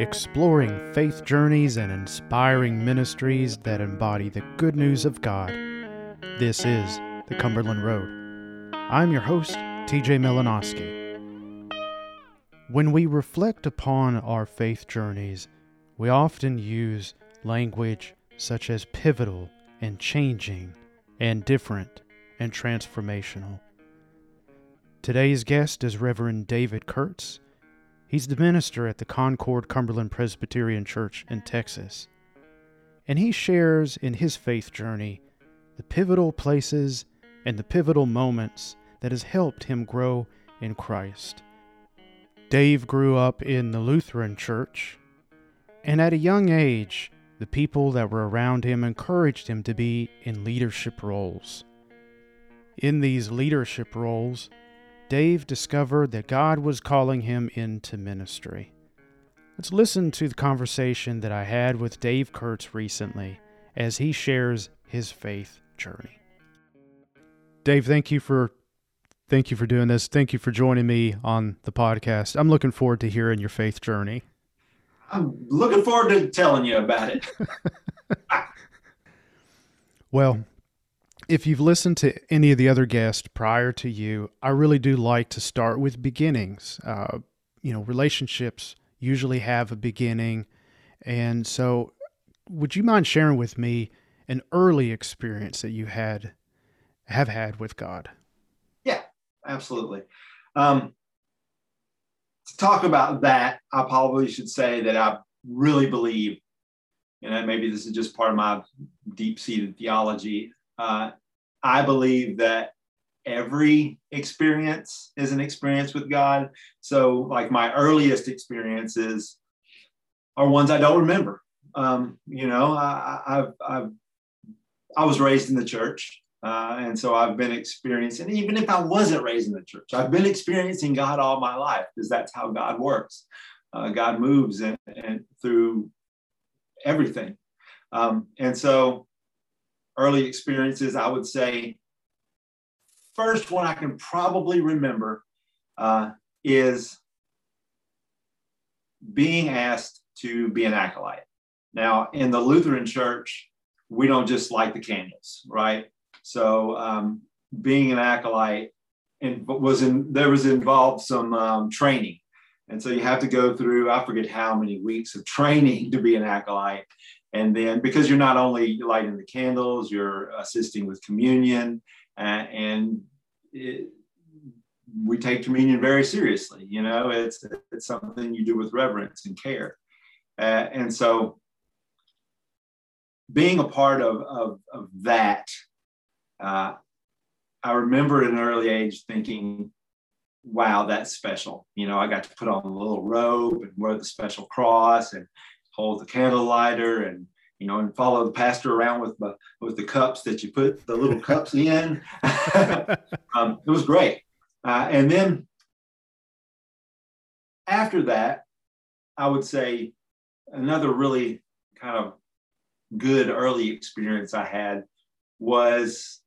exploring faith journeys and inspiring ministries that embody the good news of God. This is the Cumberland Road. I'm your host, TJ Milanowski. When we reflect upon our faith journeys, we often use language such as pivotal and changing and different and transformational. Today's guest is Reverend David Kurtz. He's the minister at the Concord Cumberland Presbyterian Church in Texas. And he shares in his faith journey the pivotal places and the pivotal moments that has helped him grow in Christ. Dave grew up in the Lutheran Church, and at a young age, the people that were around him encouraged him to be in leadership roles. In these leadership roles, Dave discovered that God was calling him into ministry. Let's listen to the conversation that I had with Dave Kurtz recently as he shares his faith journey. Dave, thank you for thank you for doing this. Thank you for joining me on the podcast. I'm looking forward to hearing your faith journey. I'm looking forward to telling you about it. well, if you've listened to any of the other guests prior to you, I really do like to start with beginnings. Uh, you know, relationships usually have a beginning. And so, would you mind sharing with me an early experience that you had have had with God? Yeah, absolutely. Um, to talk about that, I probably should say that I really believe, and maybe this is just part of my deep seated theology. Uh, I believe that every experience is an experience with God. So, like my earliest experiences are ones I don't remember. Um, you know, I, I've, I've, I was raised in the church. Uh, and so I've been experiencing, even if I wasn't raised in the church, I've been experiencing God all my life because that's how God works. Uh, God moves and, and through everything. Um, and so early experiences, I would say first one I can probably remember uh, is being asked to be an acolyte. Now, in the Lutheran church, we don't just light the candles, right? So, um, being an acolyte and was in there was involved some um, training, and so you have to go through I forget how many weeks of training to be an acolyte, and then because you're not only lighting the candles, you're assisting with communion, uh, and it, we take communion very seriously. You know, it's it's something you do with reverence and care, uh, and so being a part of of, of that, uh, I remember at an early age thinking, "Wow, that's special." You know, I got to put on a little robe and wear the special cross and hold the candle lighter and you know and follow the pastor around with the with the cups that you put the little cups in. Um, it was great. Uh, and then after that i would say another really kind of good early experience i had was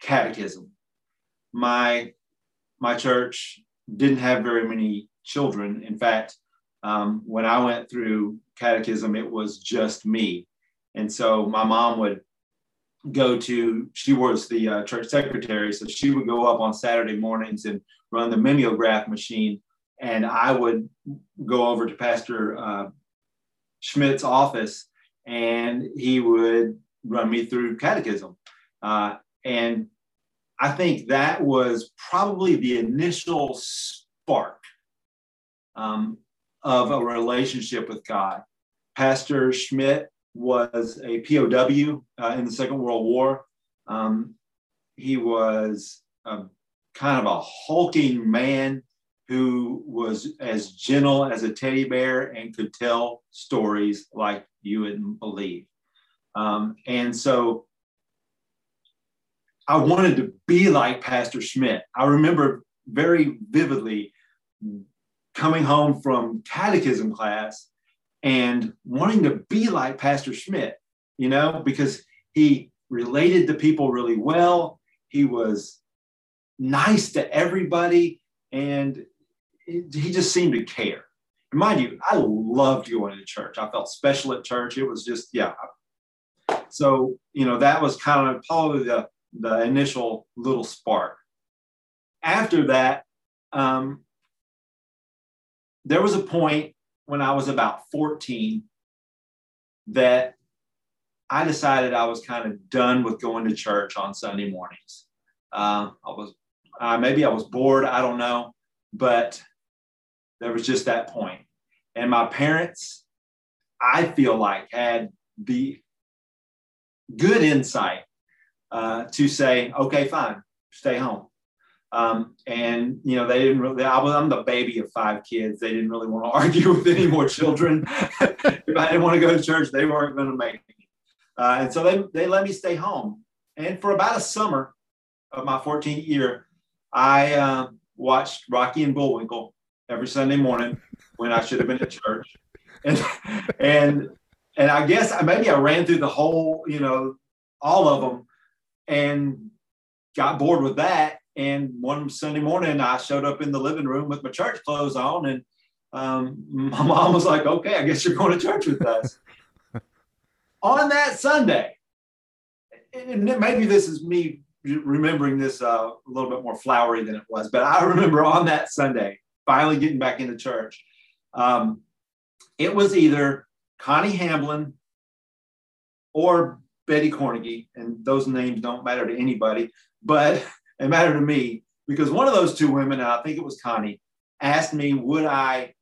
catechism. My my church didn't have very many children. In fact um, when I went through catechism, it was just me. And so my mom would go to, she was the uh, church secretary. So she would go up on Saturday mornings and run the mimeograph machine. And I would go over to Pastor uh, Schmidt's office and he would run me through catechism. Uh, and I think that was probably the initial spark. Um, of a relationship with God. Pastor Schmidt was a POW uh, in the Second World War. Um, he was a, kind of a hulking man who was as gentle as a teddy bear and could tell stories like you wouldn't believe. Um, and so I wanted to be like Pastor Schmidt. I remember very vividly coming home from catechism class and wanting to be like Pastor Schmidt, you know, because he related to people really well. He was nice to everybody and he just seemed to care. And mind you, I loved going to church. I felt special at church. It was just, yeah. So, you know, that was kind of probably the, the initial little spark. After that, um, there was a point when I was about 14 that I decided I was kind of done with going to church on Sunday mornings. Uh, I was uh, maybe I was bored, I don't know, but there was just that point. And my parents, I feel like, had the good insight uh, to say, okay, fine, stay home. Um, and you know, they didn't really. I was, I'm the baby of five kids. They didn't really want to argue with any more children. if I didn't want to go to church, they weren't going to make me. Uh, and so they they let me stay home. And for about a summer of my 14th year, I uh, watched Rocky and Bullwinkle every Sunday morning when I should have been at church, and and and I guess maybe I ran through the whole, you know, all of them, and got bored with that and one Sunday morning, I showed up in the living room with my church clothes on, and um, my mom was like, "Okay, I guess you're going to church with us." on that Sunday, and maybe this is me remembering this uh, a little bit more flowery than it was, but I remember on that Sunday finally getting back into church. Um, it was either Connie Hamblin or Betty Cornegy, and those names don't matter to anybody, but it mattered to me because one of those two women, I think it was Connie, asked me, would I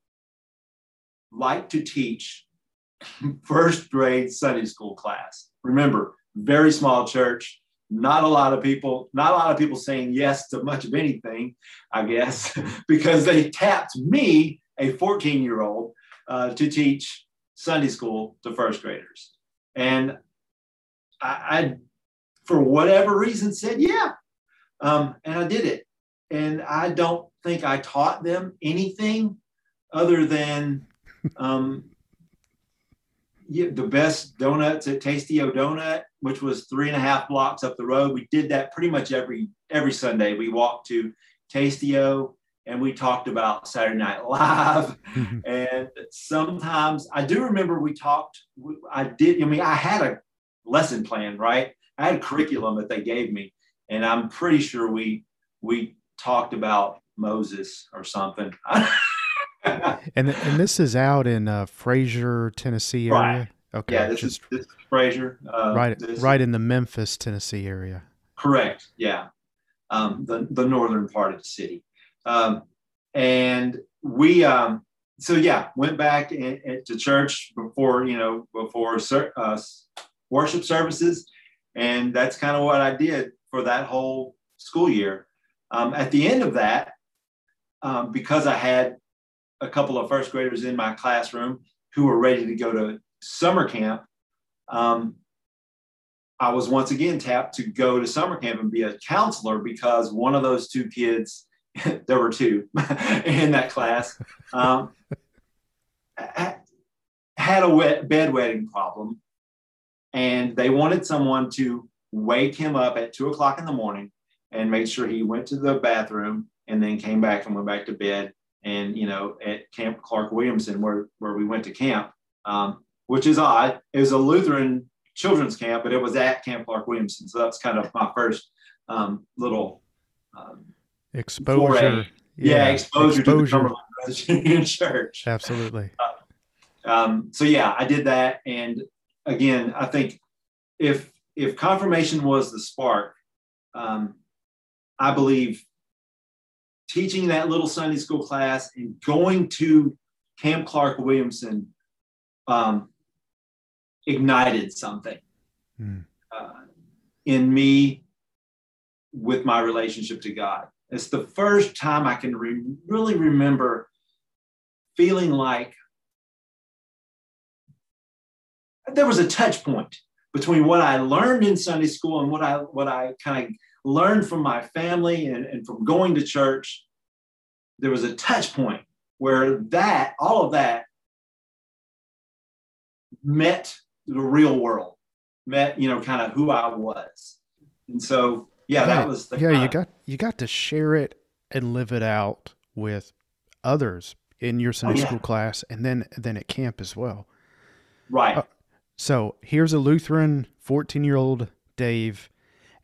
like to teach first grade Sunday school class? Remember, very small church, not a lot of people, not a lot of people saying yes to much of anything, I guess, because they tapped me, a 14 year old, uh, to teach Sunday school to first graders. And I, I, for whatever reason, said, yeah, um, and I did it. And I don't think I taught them anything other than um, yeah, the best donuts at Tastio Donut, which was three and a half blocks up the road. We did that pretty much every every Sunday. We walked to Tastio and we talked about Saturday Night Live. and sometimes I do remember we talked. I did. I mean, I had a lesson plan, right? I had a curriculum that they gave me, and I'm pretty sure we we talked about Moses or something. and and this is out in uh, Frayser, Tennessee area. Right. Okay. Yeah, this just, is this is Frayser. Uh, right, right in the Memphis, Tennessee area. Correct. Yeah, um, the the northern part of the city, um, and we. Um, so yeah, went back in, in, to church before you know before uh, worship services, and that's kind of what I did for that whole school year. Um, at the end of that, um, because I had a couple of first graders in my classroom who were ready to go to summer camp, um, I was once again tapped to go to summer camp and be a counselor because one of those two kids, there were two in that class, um, had a wet bedwetting problem. And they wanted someone to wake him up at two o'clock in the morning and make sure he went to the bathroom and then came back and went back to bed. And, you know, at Camp Clark Williamson, where, where we went to camp, um, which is odd. It was a Lutheran children's camp, but it was at Camp Clark Williamson. So that's kind of my first um, little um, exposure. Yeah, yeah, exposure, exposure. to the Cumberland Church. Absolutely. Uh, um, so yeah, I did that, and again, I think if if confirmation was the spark, um, I believe teaching that little Sunday school class and going to Camp Clark Williamson um, ignited something mm. uh, in me with my relationship to God. It's the first time I can re- really remember feeling like there was a touch point between what I learned in Sunday school and what I what I kind of learned from my family and, and from going to church, there was a touch point where that, all of that met the real world, met, you know, kind of who I was. And so yeah, that was the Yeah, you got you got to share it and live it out with others in your Sunday Oh, yeah. school class, and then then at camp as well. Right. Uh, So here's a Lutheran 14 year old Dave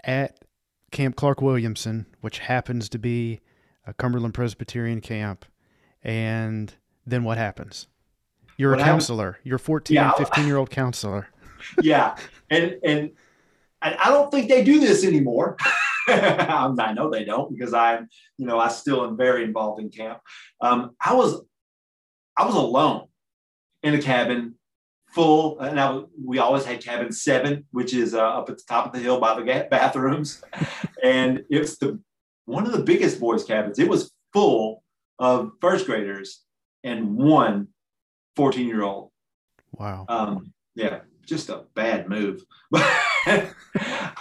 at Camp Clark Williamson, which happens to be a Cumberland Presbyterian camp. And then what happens? You're What a counselor. You're 14 yeah, 15 year old counselor. yeah. And, and, and I don't think they do this anymore. I know they don't because I'm, you know, I still am very involved in camp. Um, I was, I was alone in a cabin full, and I we always had cabin seven, which is uh, up at the top of the hill by the bathrooms, and it's the one of the biggest boys' cabins. It was full of first graders and one 14 year old. Wow. Um, yeah, just a bad move.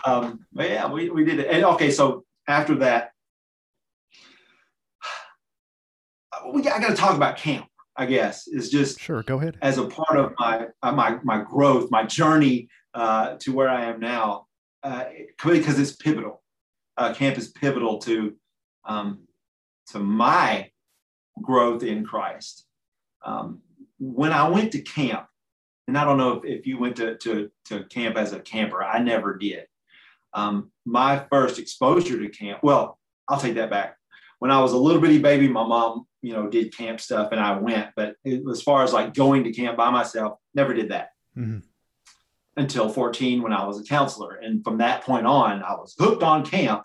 um, but yeah, we, we did it. And okay, so after that, we I got to talk about camp. I guess is just Sure. Go ahead. as a part of my uh, my my growth, my journey uh, to where I am now, uh, because it's pivotal. Uh, camp is pivotal to um, to my growth in Christ. Um, when I went to camp, and I don't know if, if you went to, to, to camp as a camper, I never did. Um, my first exposure to camp, well, I'll take that back. When I was a little bitty baby, my mom, you know, did camp stuff and I went, but it, as far as like going to camp by myself, never did that Mhm. until 14 when I was a counselor. And from that point on, I was hooked on camp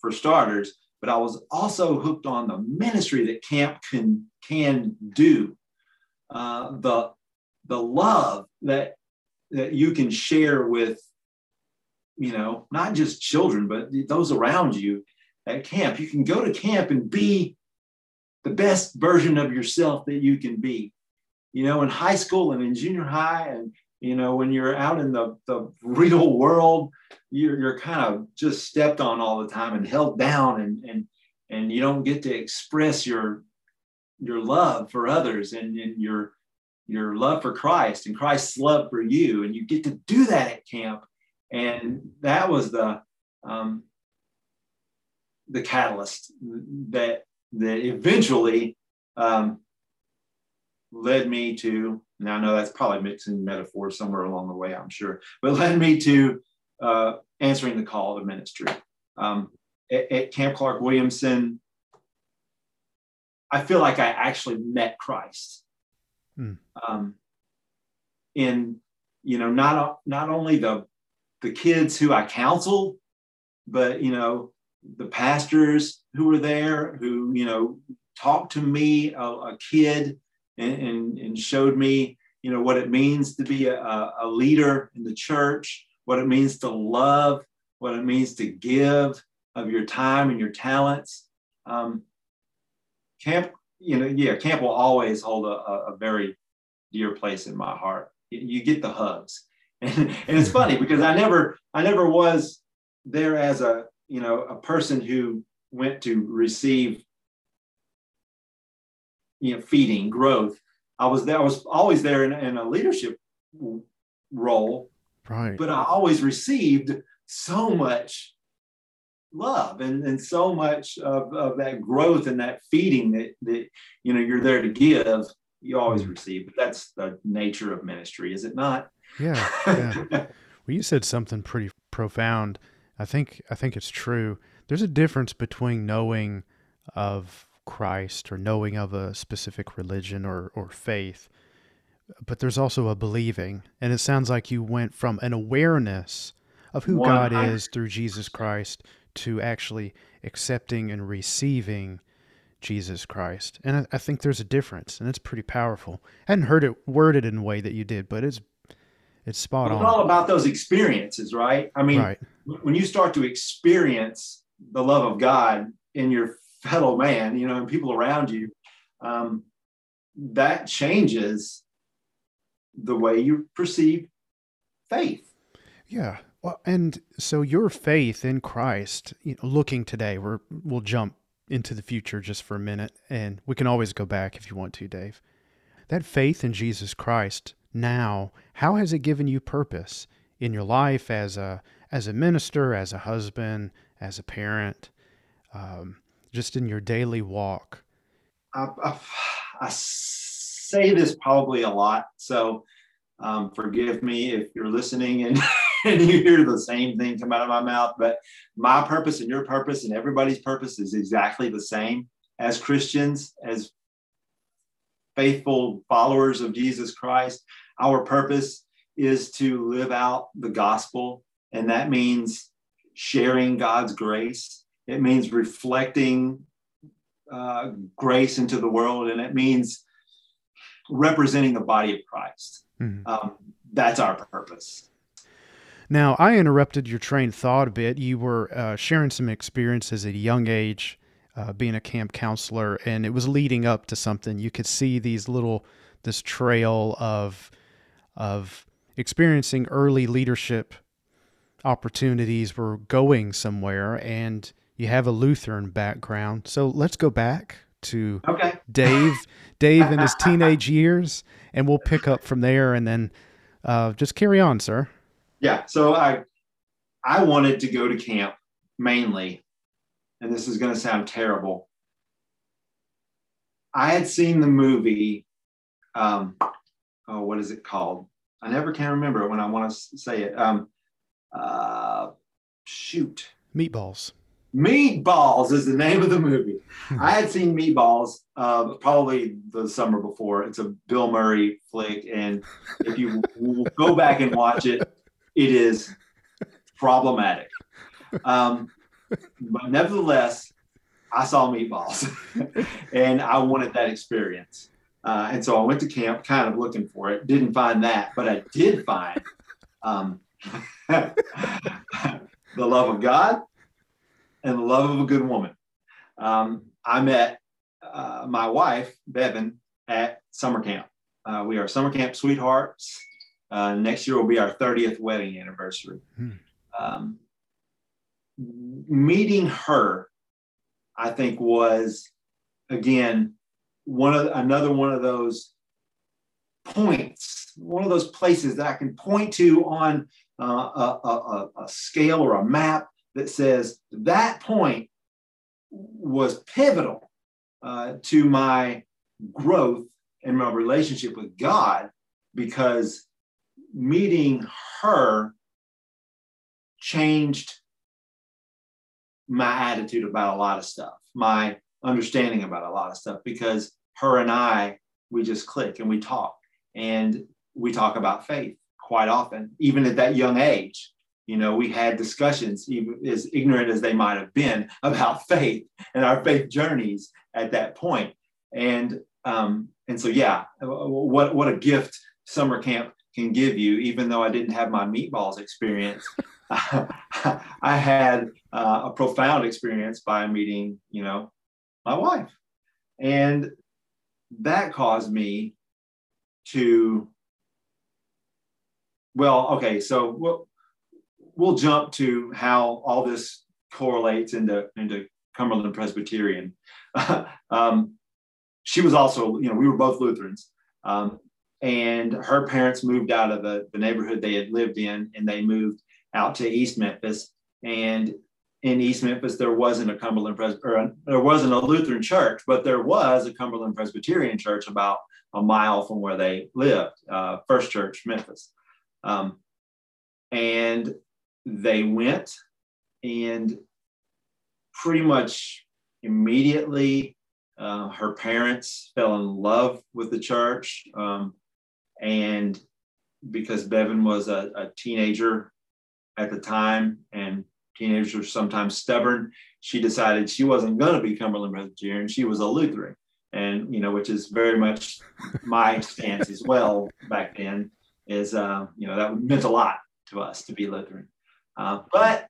for starters, but I was also hooked on the ministry that camp can can do. Uh, the the love that that you can share with you know not just children but those around you at camp you can go to camp and be the best version of yourself that you can be. You know in high school and in junior high and you know when you're out in the, the real world you're, you're kind of just stepped on all the time and held down and and and you don't get to express your your love for others and, and your your love for Christ and Christ's love for you. And you get to do that at camp. And that was the um, the catalyst that that eventually um, led me to now I know that's probably mixing metaphors somewhere along the way I'm sure but led me to uh, answering the call to ministry um, at, at Camp Clark Williamson I feel like I actually met Christ Hmm. um, in you know not not only the the kids who I counseled, but you know the pastors who were there who you know talked to me a, a kid and, and and showed me you know what it means to be a, a leader in the church, what it means to love, what it means to give of your time and your talents. Um, camp, you know, yeah, camp will always hold a, a, very dear place in my heart. You get the hugs, and, and it's funny because I never, I never was there as a, you know, a person who went to receive, you know, feeding, growth. I was there. I was always there in, in a leadership role, Right. but I always received so much love and, and so much of, of that growth and that feeding that, that you know you're there to give you always Mm. receive but that's the nature of ministry is it not yeah. Yeah. Well, you said something pretty profound. I think I think it's true. There's a difference between knowing of Christ or knowing of a specific religion or, or faith, but there's also a believing. And it sounds like you went from an awareness of who God 100. is through Jesus Christ to actually accepting and receiving Jesus Christ. And I, I think there's a difference, and it's pretty powerful. I hadn't heard it worded in a way that you did, but it's it's spot it's on. all about those experiences right i mean right. when you start to experience the love of god in your fellow man you know and people around you um, that changes the way you perceive faith Yeah. Well, and so your faith in Christ, you know, looking today, we're we'll jump into the future just for a minute, and we can always go back if you want to, Dave. That faith in Jesus Christ now, how has it given you purpose in your life as a as a minister, as a husband, as a parent, um, just in your daily walk? I, I, I say this probably a lot, so um, forgive me if you're listening and, and you hear the same thing come out of my mouth. But my purpose and your purpose and everybody's purpose is exactly the same as Christians, as faithful followers of Jesus Christ. Our purpose is to live out the gospel, and that means sharing God's grace. It means reflecting uh, grace into the world, and it means representing the body of Christ. Mm-hmm. Um, that's our purpose. Now, I interrupted your train of thought a bit. You were uh, sharing some experiences at a young age, uh, being a camp counselor, and it was leading up to something. You could see these little, this trail of, of experiencing early leadership opportunities were going somewhere, and you have a Lutheran background. So let's go back to okay. Dave, Dave in his teenage years, and we'll pick up from there, and then uh, just carry on, sir. Yeah. So I, I wanted to go to camp mainly, and this is going to sound terrible. I had seen the movie. Um, oh, what is it called? I never can remember it when I want to say it. Um, uh, shoot. Meatballs. Meatballs is the name of the movie. Hmm. I had seen Meatballs uh, probably the summer before. It's a Bill Murray flick, and if you go back and watch it, it is problematic. Um, but nevertheless, I saw Meatballs, and I wanted that experience. Uh, and so I went to camp, kind of looking for it. Didn't find that, but I did find um, the love of God and the love of a good woman. Um, I met uh, my wife, Bevan, at summer camp. Uh, we are summer camp sweethearts. Uh, next year will be our 30th wedding anniversary. Hmm. Um, meeting her, I think, was again one of another one of those points, one of those places that I can point to on uh, a, a, a, scale or a map that says that point was pivotal uh, to my growth and my relationship with God because meeting her changed my attitude about a lot of stuff, my understanding about a lot of stuff, because her and I, we just click and we talk and we talk about faith quite often, even at that young age you know, we had discussions, even as ignorant as they might have been, about faith and our faith journeys at that point. And um, and so, yeah, what what a gift summer camp can give you. Even though I didn't have my meatballs experience, I had uh, a profound experience by meeting, you know, my wife, and that caused me to. Well, okay, so what we'll jump to how all this correlates into into Cumberland Presbyterian. um, she was also, you know, we were both Lutherans, um, and her parents moved out of the, the neighborhood they had lived in, and they moved out to East Memphis. And in East Memphis, there wasn't a Cumberland Pres- or a, there wasn't a Lutheran church, but there was a Cumberland Presbyterian church about a mile from where they lived, uh, First Church, Memphis. Um, and they went and pretty much immediately uh, her parents fell in love with the church um, and because bevan was a, a, teenager at the time and teenagers are sometimes stubborn. She decided she wasn't going to be cumberland presbyterian and she was a lutheran. And you know which is very much my stance as well back then is uh, you know that meant a lot to us to be lutheran. Uh, but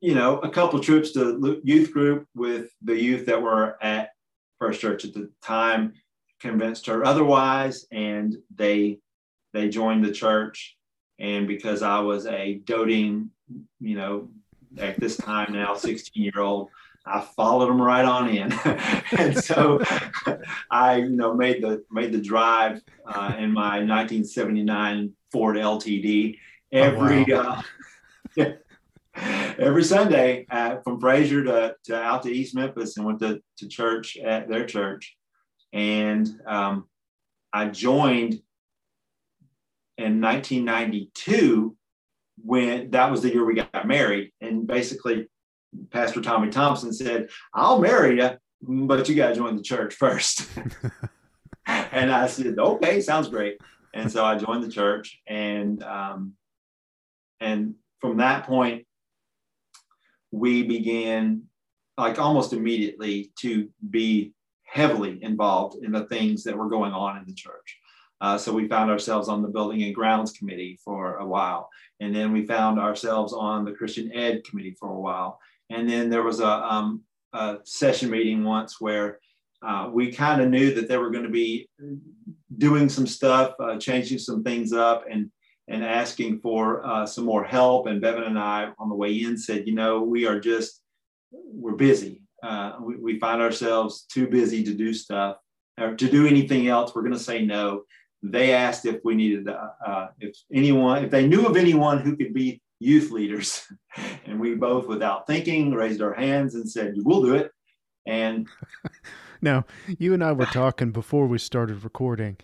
you know, a couple trips to youth group with the youth that were at First Church at the time convinced her otherwise, and they they joined the church. And because I was a doting, you know, at this time now 16 year old, I followed them right on in, and so I, you know, made the made the drive uh, in my 1979 Ford LTD every oh, wow. uh, every Sunday from Frayser to, to out to East Memphis and went to, to church at their church. And um, I joined in 1992 when that was the year we got married. And basically, Pastor Tommy Thompson said, I'll marry you, but you got to join the church first. and I said, okay, sounds great. And so I joined the church. And, um, and from that point, we began like almost immediately to be heavily involved in the things that were going on in the church. Uh, so we found ourselves on the building and grounds committee for a while. And then we found ourselves on the Christian Ed committee for a while. And then there was a, um, a session meeting once where uh, we kind of knew that they were going to be doing some stuff, uh, changing some things up, and and asking for uh, some more help. And Bevan and I, on the way in, said, you know, we are just we're busy. Uh, we, we find ourselves too busy to do stuff or to do anything else. We're going to say no they asked if we needed, uh, if anyone, if they knew of anyone who could be youth leaders. and we both, without thinking, raised our hands and said, We'll do it. And now, you and I were talking before we started recording,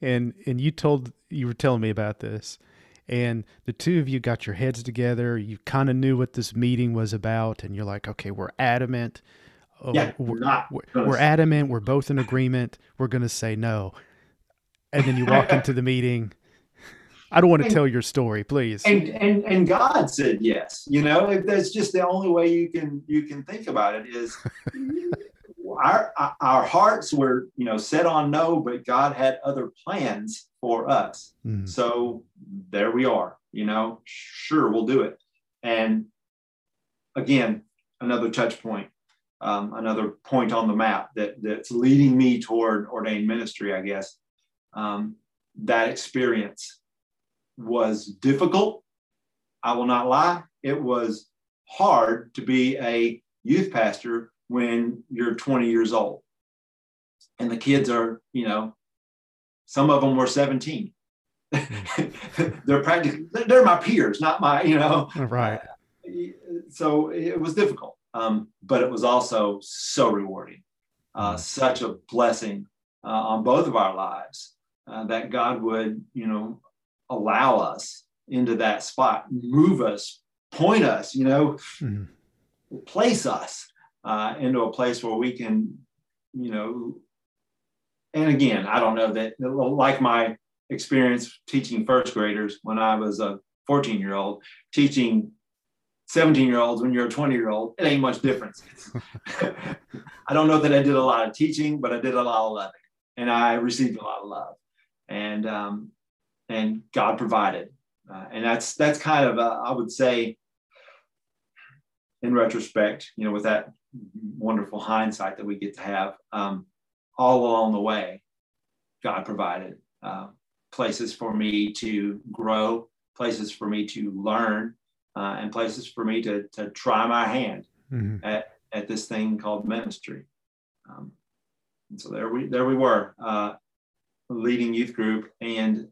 and, and you told, you were telling me about this. And the two of you got your heads together. You kind of knew what this meeting was about, and you're like, okay, we're adamant. Yeah, we're, we're, we're adamant. We're both in agreement. We're going to say no and then you walk into the meeting. I don't want to and, tell your story, please. And and and God said yes. You know, that's just the only way you can you can think about it is our our hearts were you know set on no, but God had other plans for us. Mm. So there we are. You know, sure we'll do it. And again, another touch point, um, another point on the map that that's leading me toward ordained ministry, I guess um, that experience was difficult. I will not lie. It was hard to be a youth pastor when you're 20 years old. And the kids are, you know, some of them were 17. they're practically, they're my peers, not my, you know. Right. So it was difficult, um, but it was also so rewarding, uh, such a blessing uh, on both of our lives uh, that God would, you know, allow us into that spot, move us, point us, you know, mm-hmm. place us uh, into a place where we can, you know, and again, I don't know that, like my experience teaching first graders when I was a 14 year old, teaching 17 year olds when you're a 20 year old, it ain't much difference. I don't know that I did a lot of teaching, but I did a lot of loving and I received a lot of love and um, and God provided, uh, and that's that's kind of a, I would say, in retrospect, you know, with that wonderful hindsight that we get to have, um, all along the way, God provided uh, places for me to grow, places for me to learn, uh, and places for me to to try my hand mm-hmm. at at this thing called ministry. Um, and so there we there we were. Leading youth group. And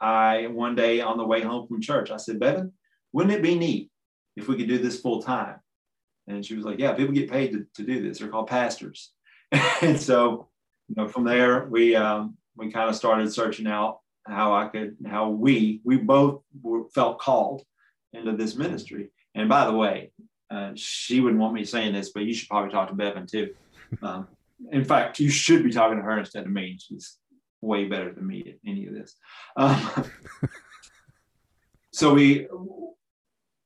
I, one day on the way home from church, I said, Bevan, wouldn't it be neat if we could do this full time? And she was like, Yeah, people get paid to, to do this. They're called pastors. and so, you know, from there, we, um, we kind of started searching out how I could, how we, we both were, felt called into this ministry. And by the way, uh, she wouldn't want me saying this, but you should probably talk to Bevan too. Um, in fact, you should be talking to her instead of me. She's way better than me at any of this. Um, so we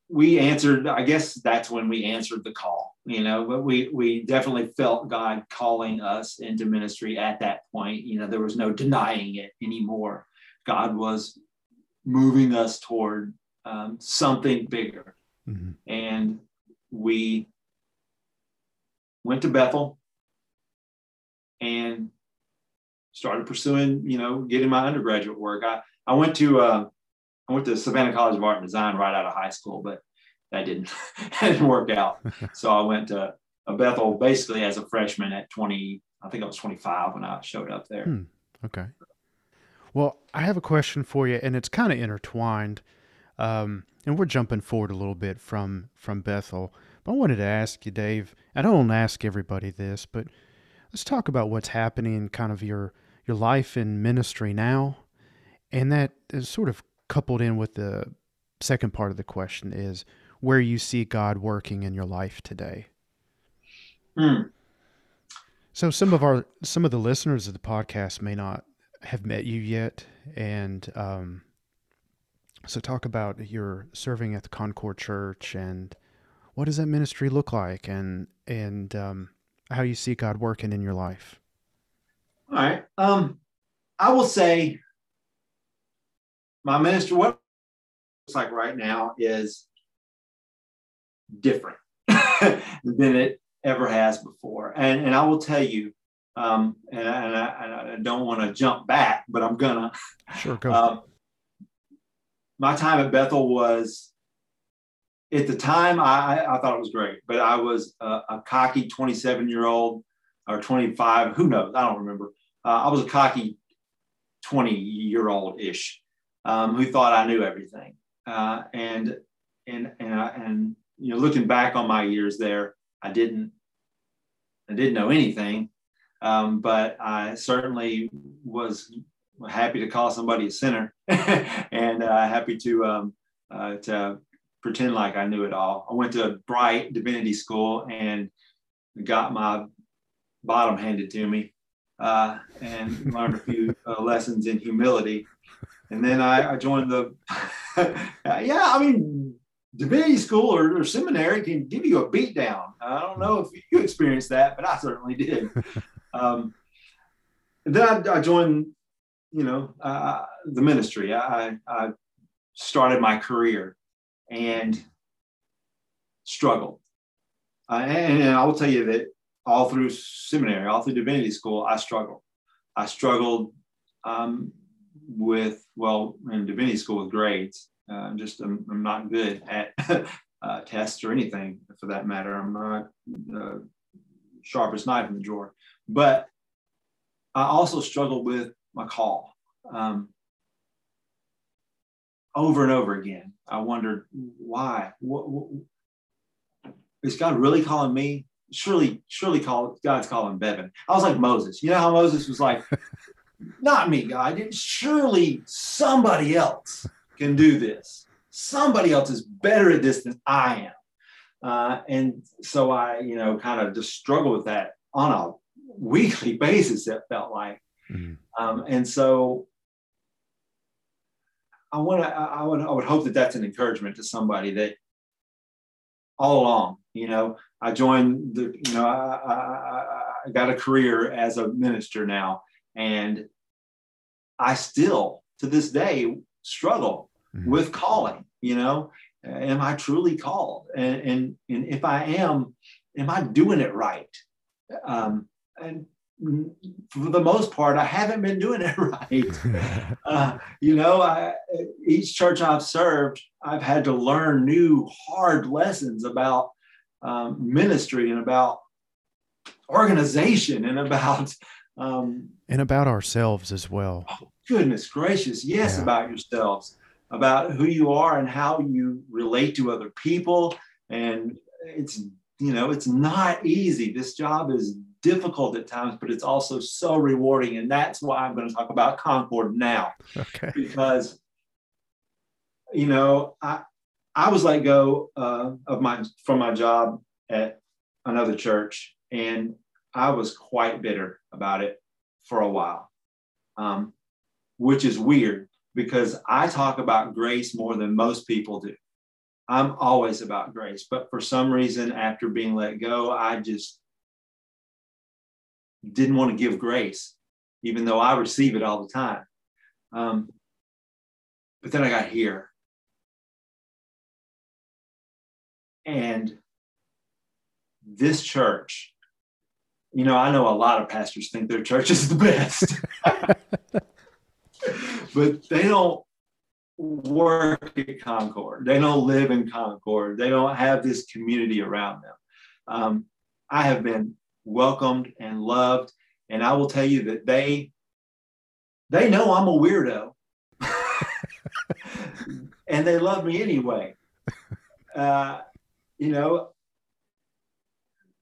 we answered. I guess that's when we answered the call. You know, but we we definitely felt God calling us into ministry at that point. You know, there was no denying it anymore. God was moving us toward um, something bigger, mm-hmm. and we went to Bethel and started pursuing, you know, getting my undergraduate work. I, I went to uh, I went to Savannah College of Art and Design right out of high school, but that didn't that didn't work out. so I went to Bethel basically as a freshman at 20. I think I was 25 when I showed up there. Hmm. Okay. Well, I have a question for you, and it's kind of intertwined. Um, and we're jumping forward a little bit from from Bethel. But I wanted to ask you, Dave. I don't ask everybody this, but let's talk about what's happening in kind of your your life in ministry now, and that is sort of coupled in with the second part of the question is where you see God working in your life today. Hmm. So some of our some of the listeners of the podcast may not have met you yet, and um, so talk about your serving at the Concord Church and what does that ministry look like, and and um, how you see God working in your life. All right. Um, I will say my minister, what looks like right now is different than it ever has before. And, and I will tell you, um, and, I, and, I, I don't want to jump back, but I'm gonna. Sure, go. Um, my time at Bethel was, at the time, I, I thought it was great, but I was a, a cocky 27 year old or 25, who knows? I don't remember. Uh, I was a cocky 20 year old ish um, who thought I knew everything. Uh, and, and, and, and, you know, looking back on my years there, I didn't, I didn't know anything, um, but I certainly was happy to call somebody a sinner and uh, happy to, um, uh, to pretend like I knew it all. I went to Brite Divinity School and got my bottom handed to me uh, and learned a few uh, lessons in humility. And then I, I joined the, yeah, I mean, divinity school or, or, seminary can give you a beat down. I don't know if you experienced that, but I certainly did. Um, then I, I, joined, you know, uh, the ministry. I, I started my career and struggled. Uh, and, and I will tell you that all through seminary, all through divinity school, I struggled. I struggled um, with, well, in divinity school with grades. Uh, just I'm, I'm, not good at uh, tests or anything for that matter. I'm not the sharpest knife in the drawer. But I also struggled with my call. Um, over and over again, I wondered why. What, what, is God really calling me? Surely, surely, call God's calling Bevan. I was like Moses. You know how Moses was like, "Not me, God. Surely somebody else can do this. Somebody else is better at this than I am." Uh, and so I, you know, kind of just struggle with that on a weekly basis. It felt like, mm-hmm. um, and so I want to, I would, I would hope that that's an encouragement to somebody that all along, you know, I joined the, you know, I, I, I got a career as a minister now, and I still to this day struggle mm-hmm. with calling, you know, am I truly called? And, and, and if I am, am I doing it right? Um, and for the most part, I haven't been doing it right. uh, you know, I, each church I've served, I've had to learn new hard lessons about um, ministry and about organization and about um, and about ourselves as well. Oh, goodness gracious, yes, yeah. about yourselves, about who you are and how you relate to other people, and it's you know it's not easy. This job is difficult at times, but it's also so rewarding. And that's why I'm going to talk about Concord now. Okay. Because, you know, I, I was let go uh, of my from my job at another church, and I was quite bitter about it for a while, um, which is weird because I talk about grace more than most people do. I'm always about grace, but for some reason, after being let go, I just didn't want to give grace, even though I receive it all the time. Um, but then I got here. And this church, you know, I know a lot of pastors think their church is the best, but they don't work at Concord. They don't live in Concord. They don't have this community around them. Um, I have been welcomed and loved. And I will tell you that they they know I'm a weirdo. and they love me anyway. Uh, you know,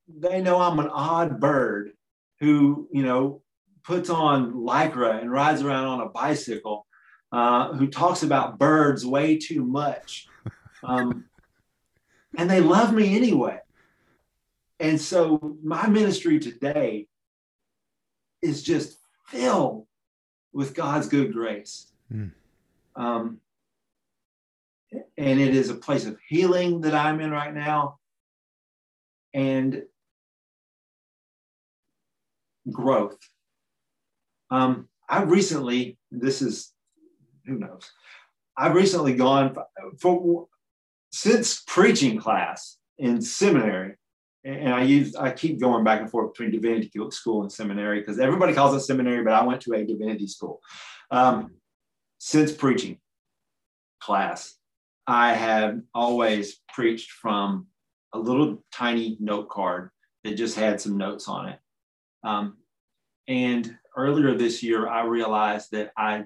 they know I'm an odd bird who, you know, puts on lycra and rides around on a bicycle, uh, who talks about birds way too much. Um, and they love me anyway. And so my ministry today is just filled with God's good grace. Mm. Um, and it is a place of healing that I'm in right now and growth. Um, I've recently, this is, who knows, I've recently gone for, for since preaching class in seminary, and I use I keep going back and forth between divinity school and seminary because everybody calls it seminary, but I went to a divinity school. Um, since preaching class, I have always preached from a little tiny note card that just had some notes on it. Um, and earlier this year, I realized that I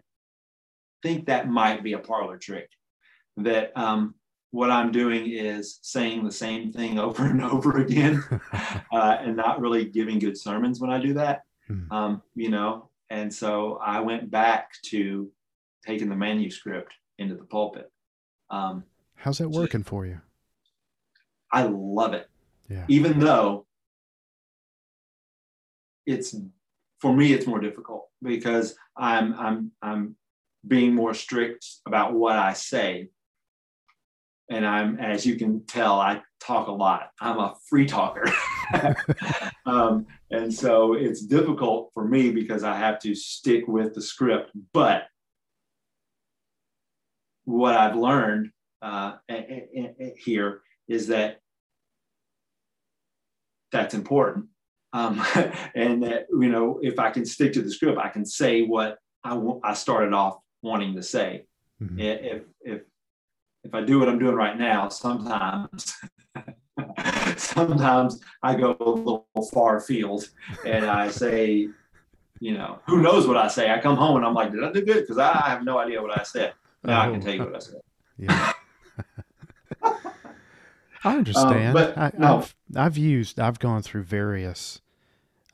think that might be a parlor trick. That um, what I'm doing is saying the same thing over and over again uh, and not really giving good sermons when I do that. Hmm. Um, you know, and so I went back to taking the manuscript into the pulpit. Um, How's that working for you? I love it. Yeah. Even though it's for me, it's more difficult because I'm I'm I'm being more strict about what I say and I'm, as you can tell, I talk a lot. I'm a free talker. um, and so it's difficult for me because I have to stick with the script. But what I've learned uh, here is that that's important. Um, and that, you know, if I can stick to the script, I can say what I, w- I started off wanting to say. Mm-hmm. If, if if I do what I'm doing right now, sometimes sometimes I go a little far afield and I say, you know, who knows what I say? I come home and I'm like, did I do good? Because I have no idea what I said. Now oh. I can tell you what I said. Yeah. I understand. Um, but I, no. I've I've used I've gone through various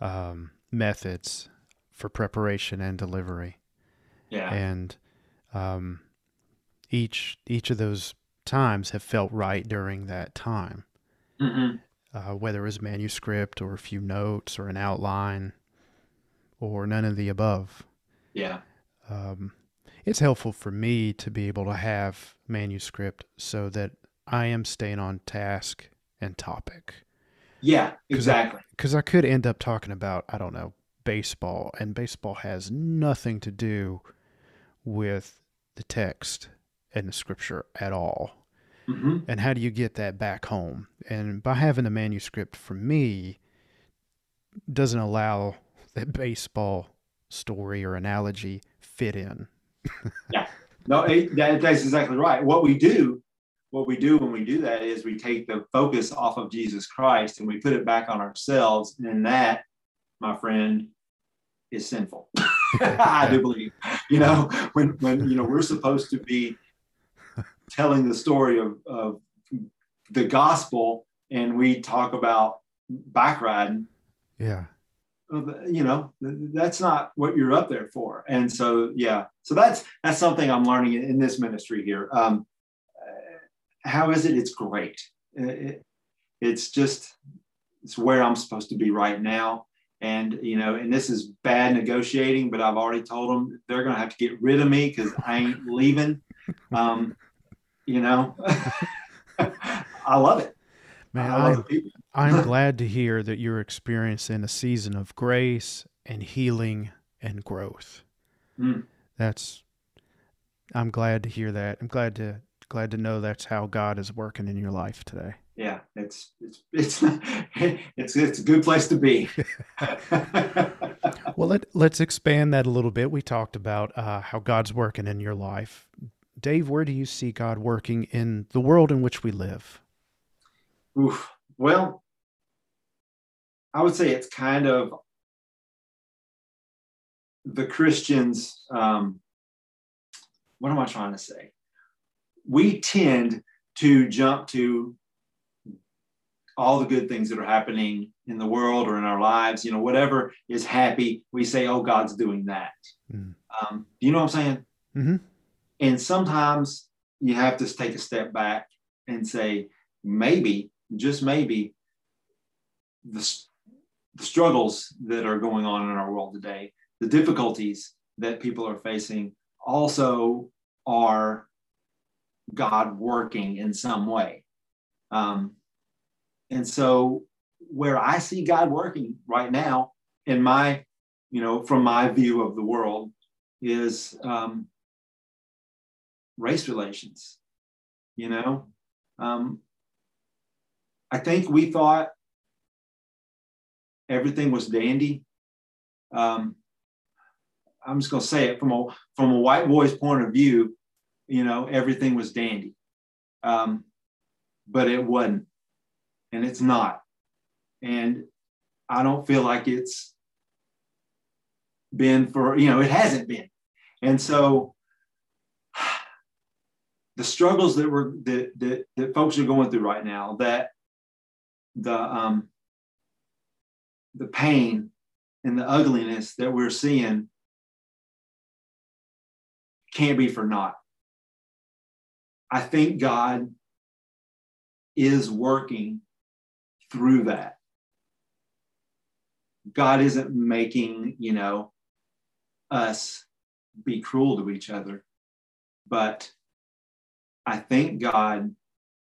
um, methods for preparation and delivery. Yeah. And um, each each of those times have felt right during that time. Mm-hmm. Uh, whether it was manuscript or a few notes or an outline or none of the above. Yeah. Um, it's helpful for me to be able to have manuscript so that I am staying on task and topic. Yeah, exactly. Because I, I, could end up talking about, I don't know, baseball, and baseball has nothing to do with the text in the scripture at all. Mm-hmm. And how do you get that back home? And by having a manuscript for me doesn't allow that baseball story or analogy fit in. Yeah, no, it, that, that's exactly right. What we do, what we do when we do that is we take the focus off of Jesus Christ and we put it back on ourselves, and that, my friend, is sinful. I do believe. You know, when when you know we're supposed to be telling the story of, of the gospel and we talk about back riding. Yeah. You know, that's not what you're up there for. And so, yeah, so that's, that's something I'm learning in this ministry here. Um, how is it? It's great. It, it's just, it's where I'm supposed to be right now. And, you know, and this is bad negotiating, but I've already told them they're going to have to get rid of me because I ain't leaving. Um, you know i love it man I am I'm glad to hear that you're experiencing a season of grace and healing and growth. Mm. that's i'm glad to hear that. I'm glad to glad to know that's how god is working in your life today. Yeah it's it's it's it's, it's a good place to be. Well let, let's expand that a little bit. We talked about uh, how god's working in your life. Dave, where do you see God working in the world in which we live? Oof. Well, I would say it's kind of the Christians. Um, what am I trying to say? We tend to jump to all the good things that are happening in the world or in our lives, you know, whatever is happy, we say, oh, God's doing that. Mm. Um, you know what I'm saying? Mm-hmm. And sometimes you have to take a step back and say, maybe, just maybe, the, the struggles that are going on in our world today, the difficulties that people are facing, also are God working in some way. Um, and so, where I see God working right now, in my, you know, from my view of the world, is um, race relations. You know, um, I think we thought everything was dandy. Um, I'm just going to say it from a from a white boy's point of view. You know, everything was dandy, um, but it wasn't, and it's not, and I don't feel like it's been for you know it hasn't been, and so the struggles that we're that, that that folks are going through right now that the um the pain and the ugliness that we're seeing can't be for naught. I think God is working through that. God isn't making, you know, us be cruel to each other, but I think God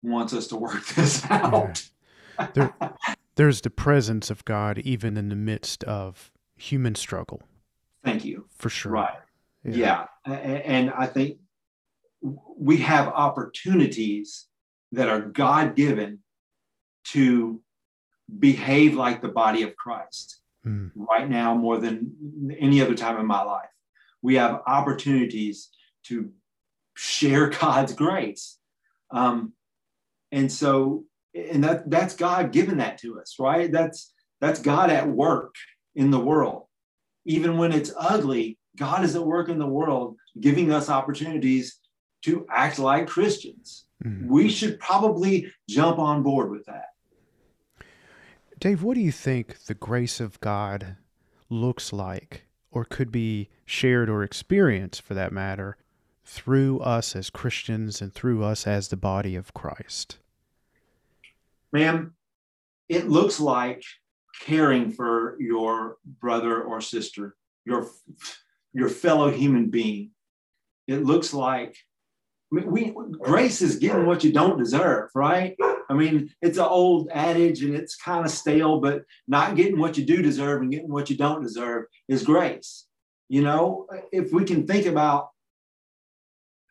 wants us to work this out. There, there's the presence of God even in the midst of human struggle. Thank you. For sure. Right. Yeah. yeah. And I think we have opportunities that are God given to behave like the body of Christ mm. right now more than any other time in my life. We have opportunities to share God's grace. Um, and so, and that that's God giving that to us, right? That's that's God at work in the world. Even when it's ugly, God is at work in the world, giving us opportunities to act like Christians. Mm-hmm. We should probably jump on board with that. Dave, what do you think the grace of God looks like, or could be shared or experienced for that matter, through us as Christians and through us as the body of Christ? Ma'am, it looks like caring for your brother or sister, your your fellow human being. It looks like we, grace is getting what you don't deserve, right? I mean, it's an old adage and it's kind of stale, but not getting what you do deserve and getting what you don't deserve is grace. You know, if we can think about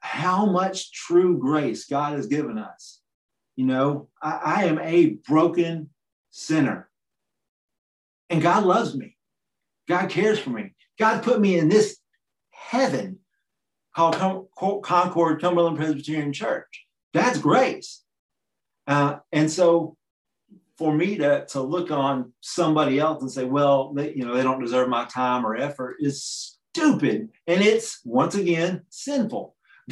how much true grace God has given us. You know, I, I am a broken sinner, and God loves me. God cares for me. God put me in this heaven called Concord Cumberland Presbyterian Church. That's grace. Uh, and so for me to, to look on somebody else and say, well, they, you know, they don't deserve my time or effort is stupid. And it's once again sinful.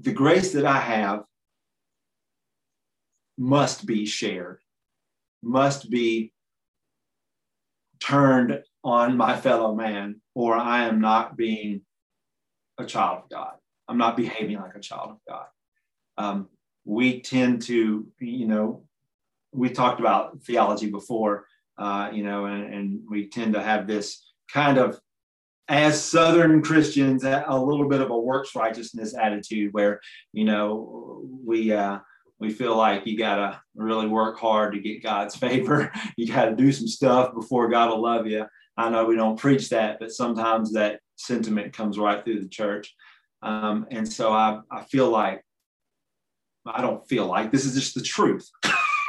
the grace that I have must be shared, must be turned on my fellow man, or I am not being a child of God. I'm not behaving like a child of God. Um, we tend to, you know, we talked about theology before, uh, you know, and, and we tend to have this kind of as Southern Christians, a little bit of a works righteousness attitude where, you know, we, uh, we feel like you got to really work hard to get God's favor. You got to do some stuff before God will love you. I know we don't preach that, but sometimes that sentiment comes right through the church. Um, and so I, I feel like, I don't feel like this is just the truth.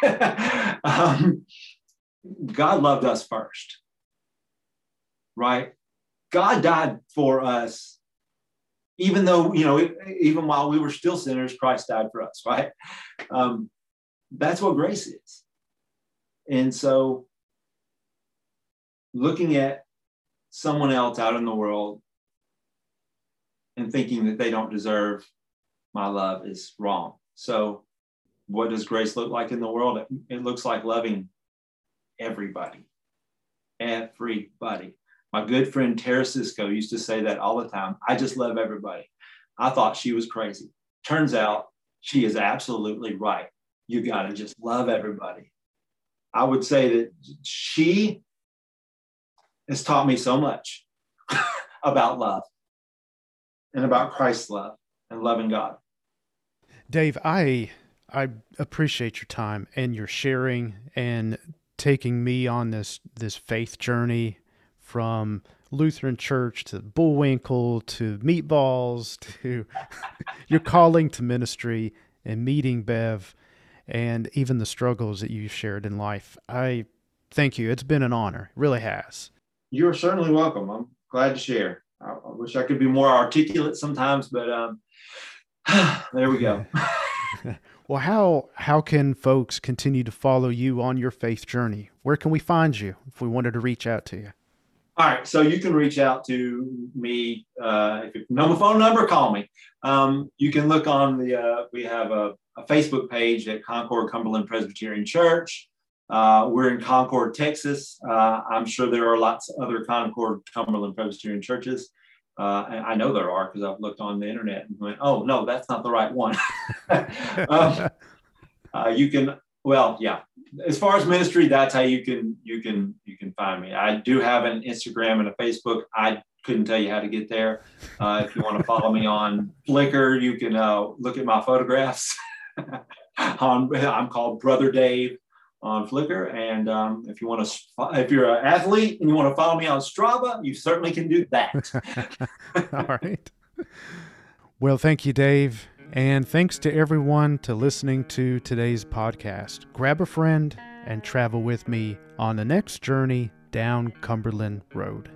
um, God loved us first, right? God died for us, even though, you know, even while we were still sinners, Christ died for us, right? Um, that's what grace is. And so, looking at someone else out in the world and thinking that they don't deserve my love is wrong. So, what does grace look like in the world? It, it looks like loving everybody. Everybody. My good friend Tara Cisco used to say that all the time. I just love everybody. I thought she was crazy. Turns out she is absolutely right. You got to just love everybody. I would say that she has taught me so much about love and about Christ's love and loving God. Dave, I I appreciate your time and your sharing and taking me on this this faith journey from Lutheran church to Bullwinkle to meatballs to your calling to ministry and meeting Bev and even the struggles that you've shared in life. I thank you. It's been an honor. It really has. You're certainly welcome. I'm glad to share. I, I wish I could be more articulate sometimes, but um, there we go. well, how how can folks continue to follow you on your faith journey? Where can we find you if we wanted to reach out to you? All right, so you can reach out to me uh, if you know my phone number, call me. Um, you can look on the uh, we have a, a, Facebook page at Concord Cumberland Presbyterian Church. Uh, we're in Concord, Texas. Uh, I'm sure there are lots of other Concord Cumberland Presbyterian churches. Uh, and I know there are because I've looked on the internet and went, oh no, that's not the right one. um, uh, you can well, yeah. As far as ministry, that's how you can you can you can find me. I do have an Instagram and a Facebook. I couldn't tell you how to get there. Uh, if you want to follow me on Flickr, you can uh, look at my photographs. on I'm called Brother Dave on Flickr, and um, if you want to, if you're an athlete and you want to follow me on Strava, you certainly can do that. All right. Well, thank you, Dave. And thanks to everyone to listening to today's podcast. Grab a friend and travel with me on the next journey down Cumberland Road.